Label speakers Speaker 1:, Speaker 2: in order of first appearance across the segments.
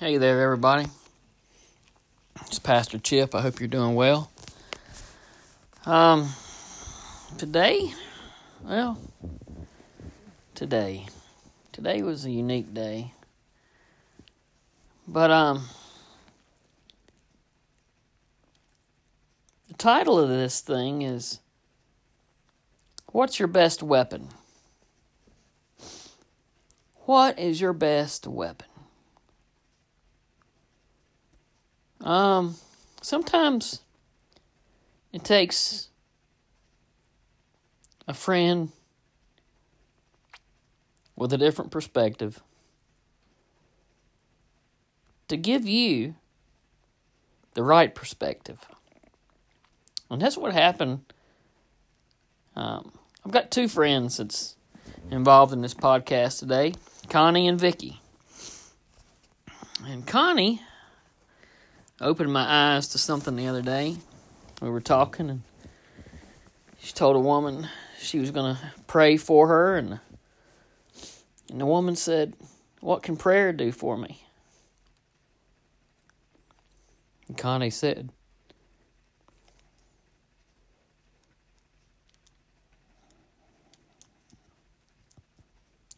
Speaker 1: Hey there, everybody. It's Pastor Chip. I hope you're doing well. Um, today, well, today, today was a unique day. But um, the title of this thing is "What's your best weapon?" What is your best weapon? Um, sometimes it takes a friend with a different perspective to give you the right perspective. And that's what happened. Um, I've got two friends that's involved in this podcast today Connie and Vicky. And Connie opened my eyes to something the other day. We were talking, and she told a woman she was going to pray for her, and and the woman said, "What can prayer do for me?" And Connie said,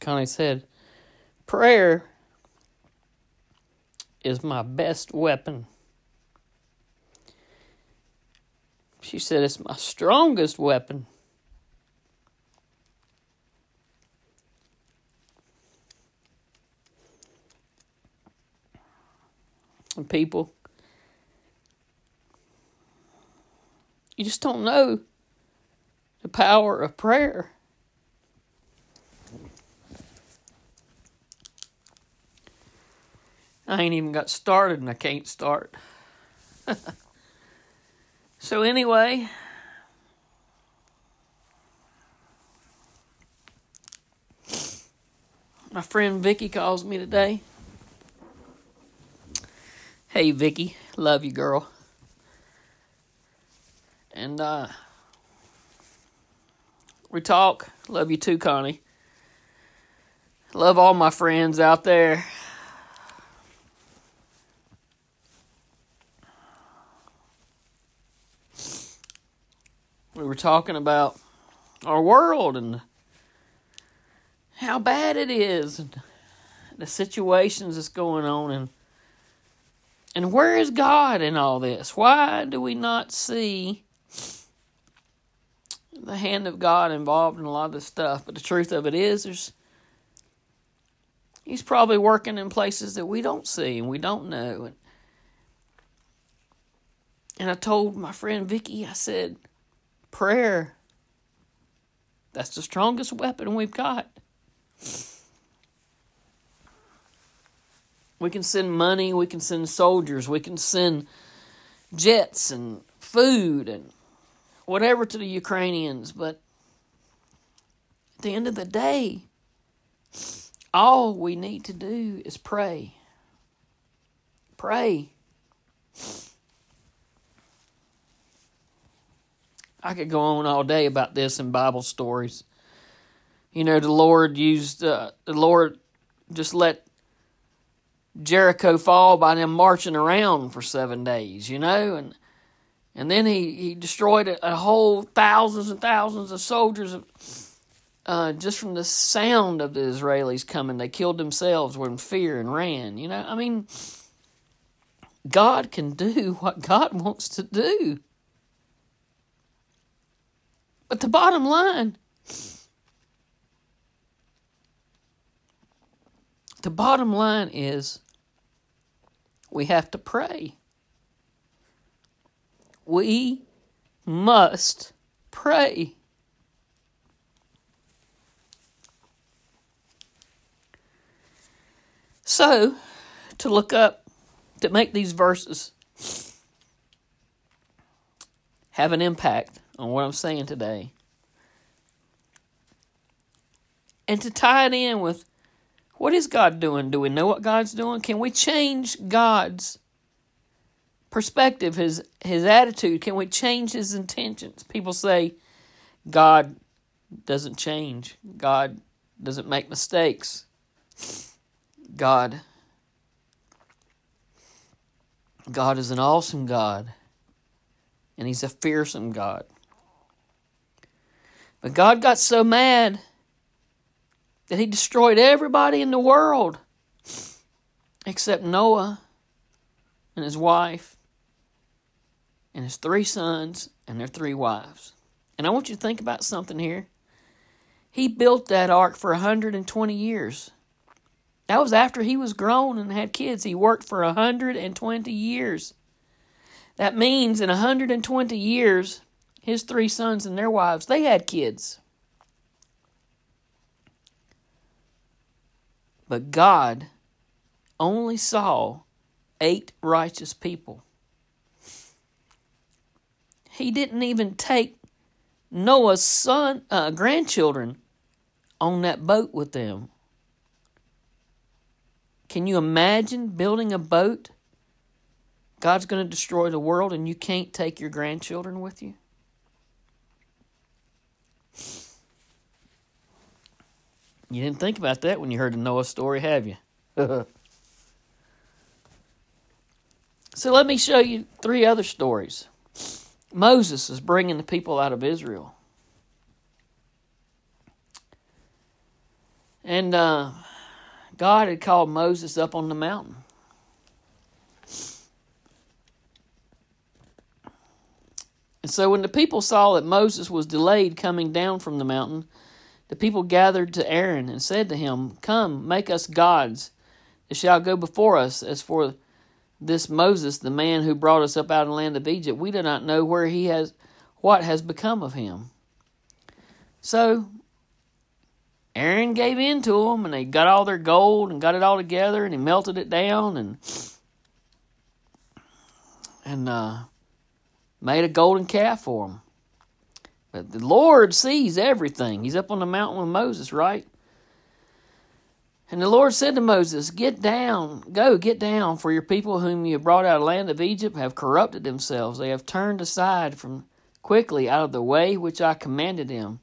Speaker 1: Connie said, "Prayer is my best weapon." She said, It's my strongest weapon. And people, you just don't know the power of prayer. I ain't even got started and I can't start. So, anyway, my friend Vicky calls me today. Hey, Vicky, love you, girl. And uh, we talk. Love you too, Connie. Love all my friends out there. Talking about our world and how bad it is and the situations that's going on and and where is God in all this? Why do we not see the hand of God involved in a lot of this stuff? But the truth of it is there's He's probably working in places that we don't see and we don't know. And, and I told my friend Vicky, I said, Prayer. That's the strongest weapon we've got. We can send money, we can send soldiers, we can send jets and food and whatever to the Ukrainians, but at the end of the day, all we need to do is pray. Pray. I could go on all day about this in Bible stories. You know, the Lord used, uh, the Lord just let Jericho fall by them marching around for seven days, you know, and and then he, he destroyed a, a whole thousands and thousands of soldiers uh, just from the sound of the Israelis coming. They killed themselves when fear and ran, you know. I mean, God can do what God wants to do. But the bottom line, the bottom line is we have to pray. We must pray. So, to look up, to make these verses have an impact on what I'm saying today. And to tie it in with what is God doing? Do we know what God's doing? Can we change God's perspective, his his attitude? Can we change his intentions? People say God doesn't change. God doesn't make mistakes. God God is an awesome God, and He's a fearsome God. But God got so mad that He destroyed everybody in the world except Noah and his wife and his three sons and their three wives. And I want you to think about something here. He built that ark for 120 years. That was after he was grown and had kids. He worked for 120 years. That means in 120 years, his three sons and their wives, they had kids. But God only saw eight righteous people. He didn't even take Noah's son, uh, grandchildren on that boat with them. Can you imagine building a boat? God's going to destroy the world and you can't take your grandchildren with you? You didn't think about that when you heard the Noah story, have you? so let me show you three other stories. Moses is bringing the people out of Israel. And uh, God had called Moses up on the mountain. And so when the people saw that Moses was delayed coming down from the mountain, the people gathered to Aaron and said to him, Come, make us gods that shall go before us. As for this Moses, the man who brought us up out of the land of Egypt, we do not know where he has what has become of him. So Aaron gave in to them, and they got all their gold and got it all together, and he melted it down and and uh, made a golden calf for him. But the Lord sees everything. He's up on the mountain with Moses, right? And the Lord said to Moses, Get down, go, get down, for your people whom you brought out of the land of Egypt have corrupted themselves. They have turned aside from quickly out of the way which I commanded them.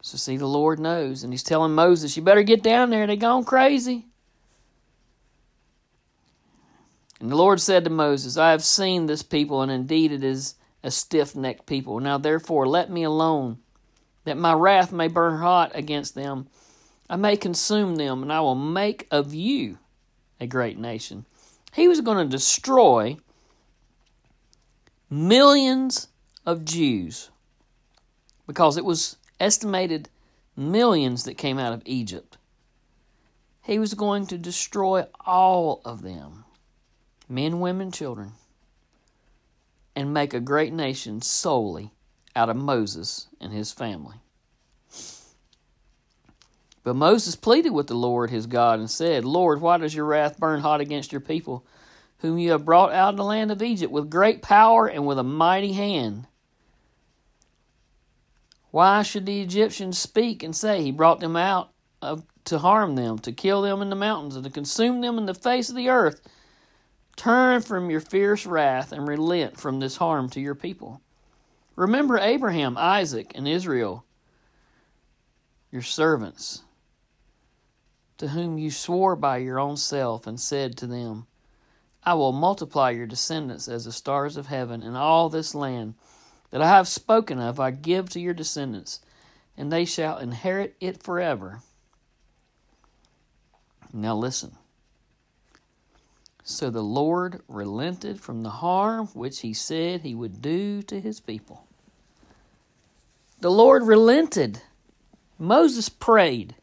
Speaker 1: So see, the Lord knows, and He's telling Moses, You better get down there, they gone crazy. And the Lord said to Moses, I have seen this people, and indeed it is a stiff necked people. Now therefore let me alone, that my wrath may burn hot against them I may consume them, and I will make of you a great nation. He was going to destroy millions of Jews because it was estimated millions that came out of Egypt. He was going to destroy all of them men, women, children and make a great nation solely out of Moses and his family. But Moses pleaded with the Lord his God and said, Lord, why does your wrath burn hot against your people, whom you have brought out of the land of Egypt with great power and with a mighty hand? Why should the Egyptians speak and say, He brought them out to harm them, to kill them in the mountains, and to consume them in the face of the earth? Turn from your fierce wrath and relent from this harm to your people. Remember Abraham, Isaac, and Israel, your servants to whom you swore by your own self and said to them, I will multiply your descendants as the stars of heaven, and all this land that I have spoken of I give to your descendants, and they shall inherit it forever. Now listen. So the Lord relented from the harm which he said he would do to his people. The Lord relented. Moses prayed.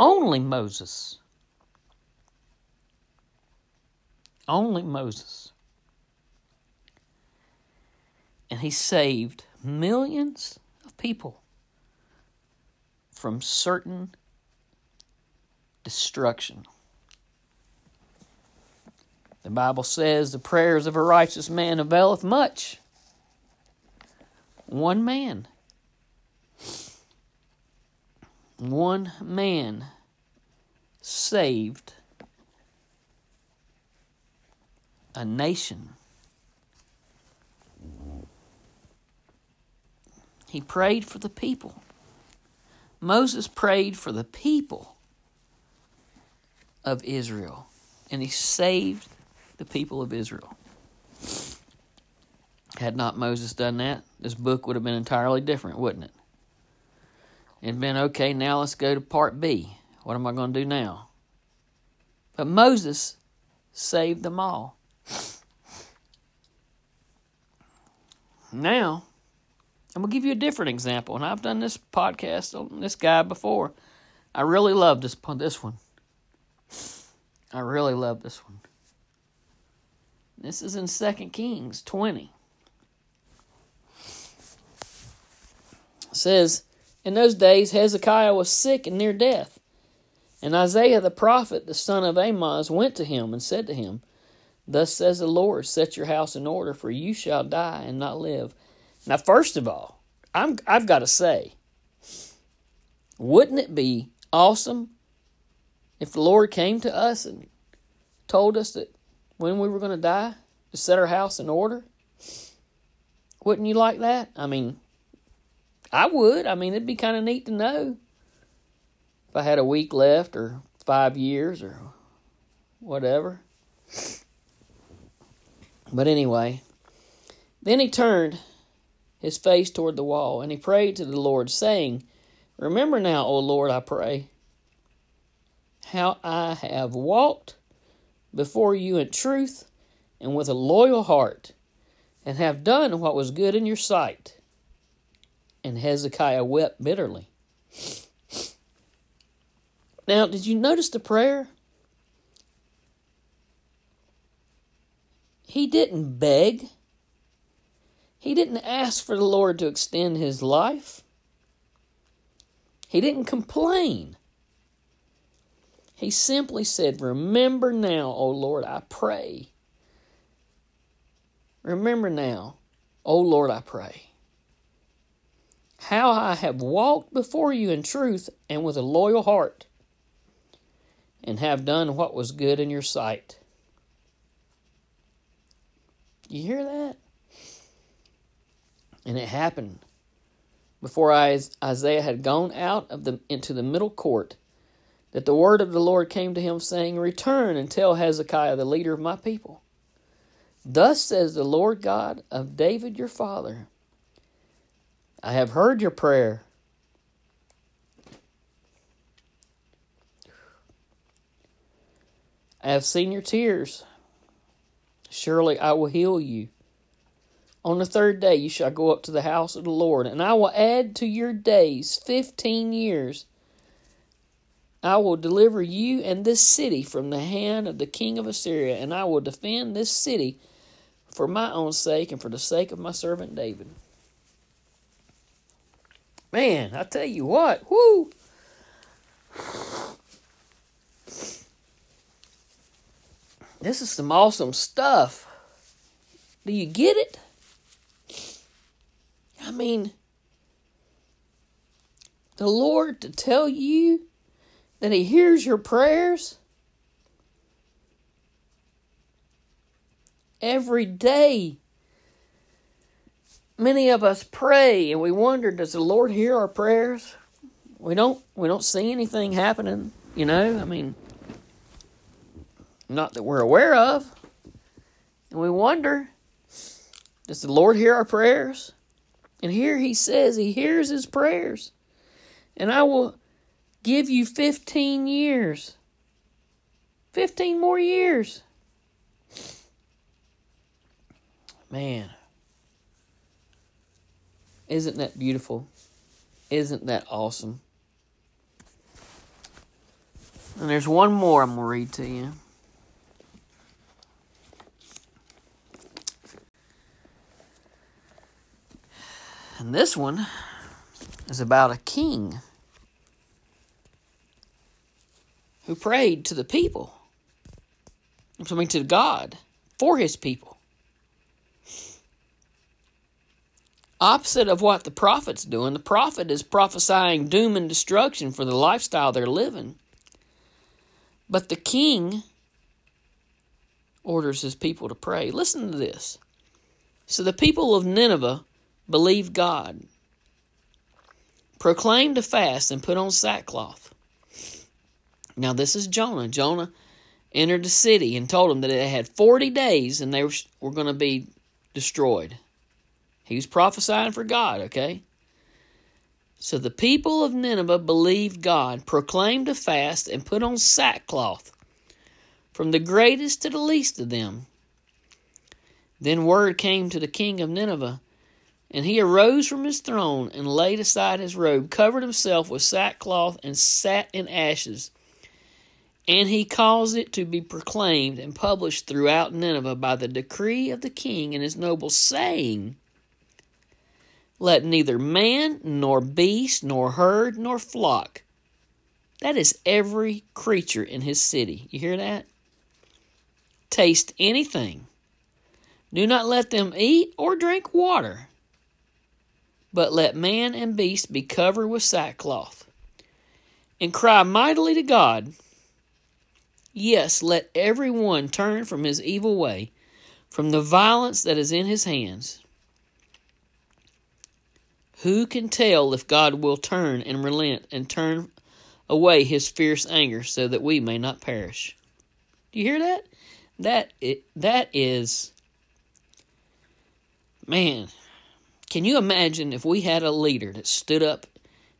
Speaker 1: Only Moses. Only Moses. And he saved millions of people from certain destruction. The Bible says the prayers of a righteous man availeth much. One man one man saved a nation. He prayed for the people. Moses prayed for the people of Israel, and he saved the people of Israel. Had not Moses done that, this book would have been entirely different, wouldn't it? It'd been okay, now let's go to part B. What am I going to do now? But Moses saved them all. Now, I'm going to give you a different example, and I've done this podcast on this guy before. I really love this this one. I really love this one. This is in 2 Kings 20. It says, In those days Hezekiah was sick and near death. And Isaiah the prophet, the son of Amoz, went to him and said to him, Thus says the Lord, set your house in order, for you shall die and not live. Now, first of all, I'm, I've got to say, wouldn't it be awesome if the Lord came to us and told us that when we were going to die, to set our house in order? Wouldn't you like that? I mean, I would. I mean, it'd be kind of neat to know if I had a week left or five years or whatever. But anyway, then he turned his face toward the wall and he prayed to the Lord, saying, Remember now, O Lord, I pray, how I have walked before you in truth and with a loyal heart, and have done what was good in your sight. And Hezekiah wept bitterly. Now, did you notice the prayer? He didn't beg. He didn't ask for the Lord to extend his life. He didn't complain. He simply said, Remember now, O Lord, I pray. Remember now, O Lord, I pray, how I have walked before you in truth and with a loyal heart and have done what was good in your sight. You hear that? And it happened before Isaiah had gone out of the into the middle court that the word of the Lord came to him saying, "Return and tell Hezekiah the leader of my people, thus says the Lord God of David your father, I have heard your prayer I have seen your tears. Surely I will heal you. On the third day you shall go up to the house of the Lord, and I will add to your days fifteen years. I will deliver you and this city from the hand of the king of Assyria, and I will defend this city for my own sake and for the sake of my servant David. Man, I tell you what, whoo! This is some awesome stuff. Do you get it? I mean, the Lord to tell you that He hears your prayers every day. Many of us pray and we wonder, does the Lord hear our prayers? We don't we don't see anything happening, you know? I mean, not that we're aware of. And we wonder does the Lord hear our prayers? And here he says he hears his prayers. And I will give you 15 years. 15 more years. Man. Isn't that beautiful? Isn't that awesome? And there's one more I'm going to read to you. And this one is about a king who prayed to the people. I mean, to God for his people. Opposite of what the prophet's doing, the prophet is prophesying doom and destruction for the lifestyle they're living. But the king orders his people to pray. Listen to this. So the people of Nineveh believe God. Proclaim to fast and put on sackcloth. Now, this is Jonah. Jonah entered the city and told them that they had 40 days and they were, were going to be destroyed. He was prophesying for God, okay? So the people of Nineveh believed God, proclaimed a fast, and put on sackcloth, from the greatest to the least of them. Then word came to the king of Nineveh, and he arose from his throne and laid aside his robe, covered himself with sackcloth, and sat in ashes. And he caused it to be proclaimed and published throughout Nineveh by the decree of the king and his nobles, saying, Let neither man, nor beast, nor herd, nor flock, that is every creature in his city, you hear that? Taste anything. Do not let them eat or drink water, but let man and beast be covered with sackcloth, and cry mightily to God Yes, let every one turn from his evil way, from the violence that is in his hands. Who can tell if God will turn and relent and turn away his fierce anger so that we may not perish? Do you hear that? That that is man, can you imagine if we had a leader that stood up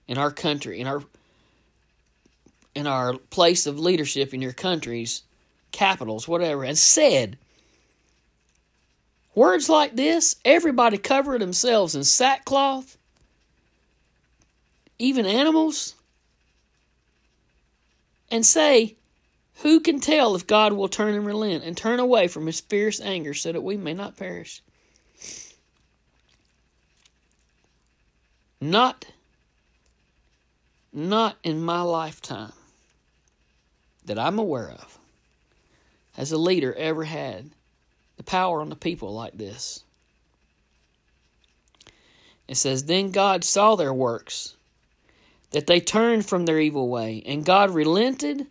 Speaker 1: in our country, in our in our place of leadership in your countries, capitals, whatever, and said words like this, everybody covered themselves in sackcloth, even animals, and say, Who can tell if God will turn and relent and turn away from his fierce anger so that we may not perish? Not not in my lifetime that I'm aware of has a leader ever had the power on the people like this. It says, Then God saw their works, that they turned from their evil way, and God relented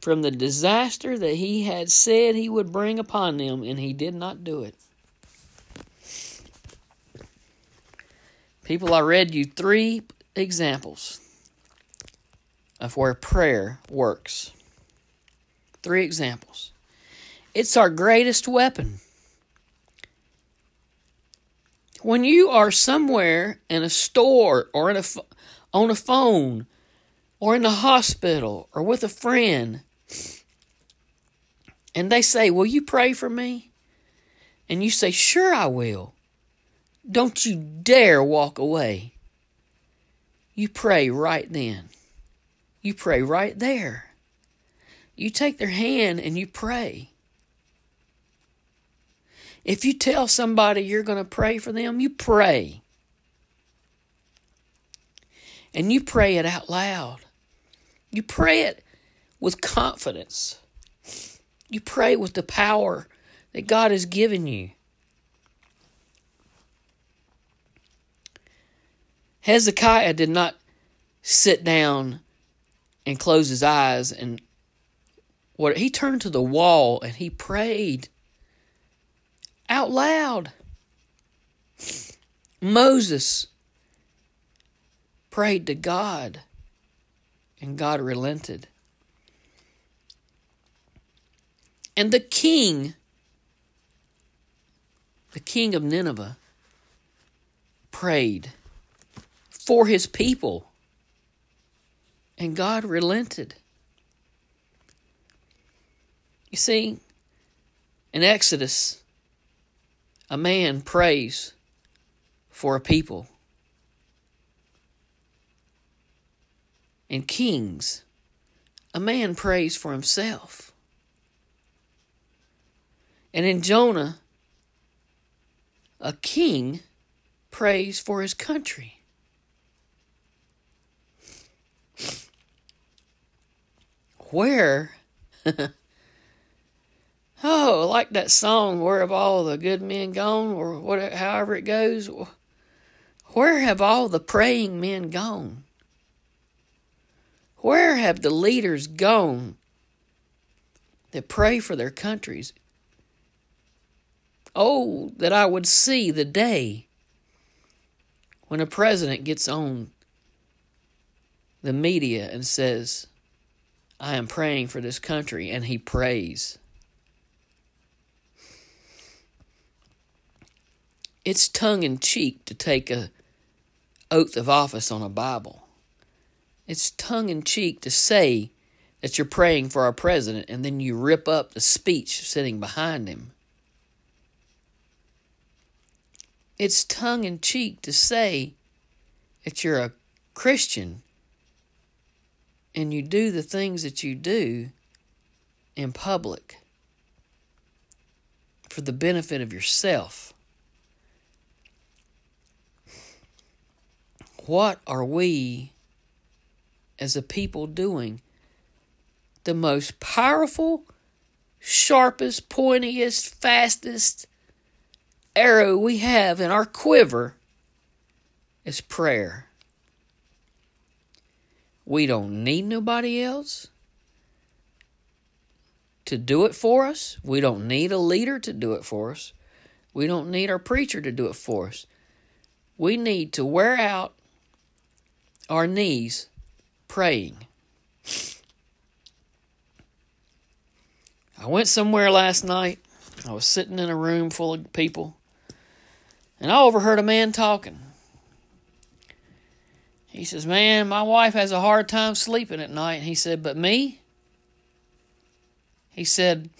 Speaker 1: from the disaster that he had said he would bring upon them, and he did not do it. People, I read you three examples of where prayer works. Three examples. It's our greatest weapon. When you are somewhere in a store or in a, on a phone or in the hospital or with a friend, and they say, Will you pray for me? And you say, Sure, I will. Don't you dare walk away. You pray right then. You pray right there. You take their hand and you pray. If you tell somebody you're going to pray for them, you pray. And you pray it out loud. You pray it with confidence. You pray with the power that God has given you. Hezekiah did not sit down and close his eyes and what he turned to the wall and he prayed out loud. Moses prayed to God and God relented. And the king, the king of Nineveh, prayed for his people and God relented. You see, in Exodus, a man prays for a people. In Kings, a man prays for himself. And in Jonah, a king prays for his country. Where Oh, like that song, Where Have All the Good Men Gone, or whatever, however it goes. Where have all the praying men gone? Where have the leaders gone that pray for their countries? Oh, that I would see the day when a president gets on the media and says, I am praying for this country, and he prays. It's tongue in cheek to take a oath of office on a Bible. It's tongue in cheek to say that you're praying for our president and then you rip up the speech sitting behind him. It's tongue in cheek to say that you're a Christian and you do the things that you do in public for the benefit of yourself. What are we as a people doing? The most powerful, sharpest, pointiest, fastest arrow we have in our quiver is prayer. We don't need nobody else to do it for us. We don't need a leader to do it for us. We don't need our preacher to do it for us. We need to wear out our knees praying. I went somewhere last night. I was sitting in a room full of people, and I overheard a man talking. He says, Man, my wife has a hard time sleeping at night. And he said, But me? He said,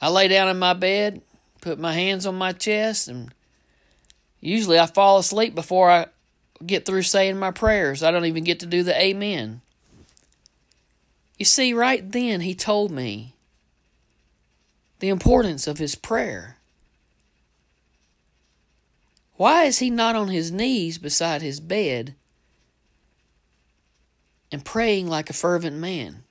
Speaker 1: I lay down in my bed, put my hands on my chest, and Usually I fall asleep before I get through saying my prayers. I don't even get to do the amen. You see, right then he told me the importance of his prayer. Why is he not on his knees beside his bed and praying like a fervent man?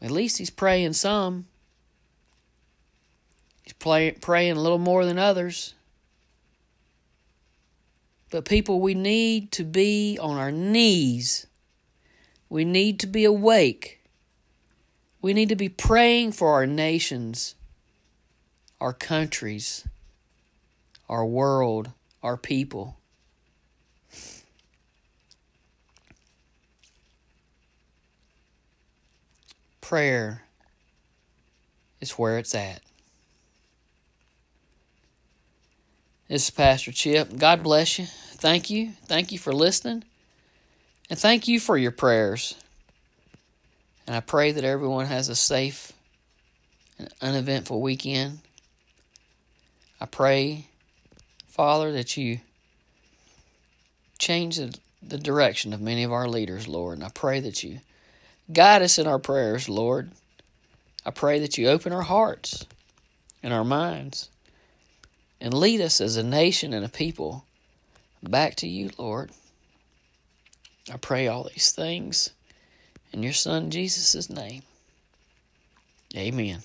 Speaker 1: At least he's praying some. He's play, praying a little more than others. But people, we need to be on our knees. We need to be awake. We need to be praying for our nations, our countries, our world, our people. Prayer is where it's at. This is Pastor Chip. God bless you. Thank you. Thank you for listening. And thank you for your prayers. And I pray that everyone has a safe and uneventful weekend. I pray, Father, that you change the, the direction of many of our leaders, Lord. And I pray that you guide us in our prayers, Lord. I pray that you open our hearts and our minds and lead us as a nation and a people back to you, Lord. I pray all these things in your Son Jesus' name. Amen.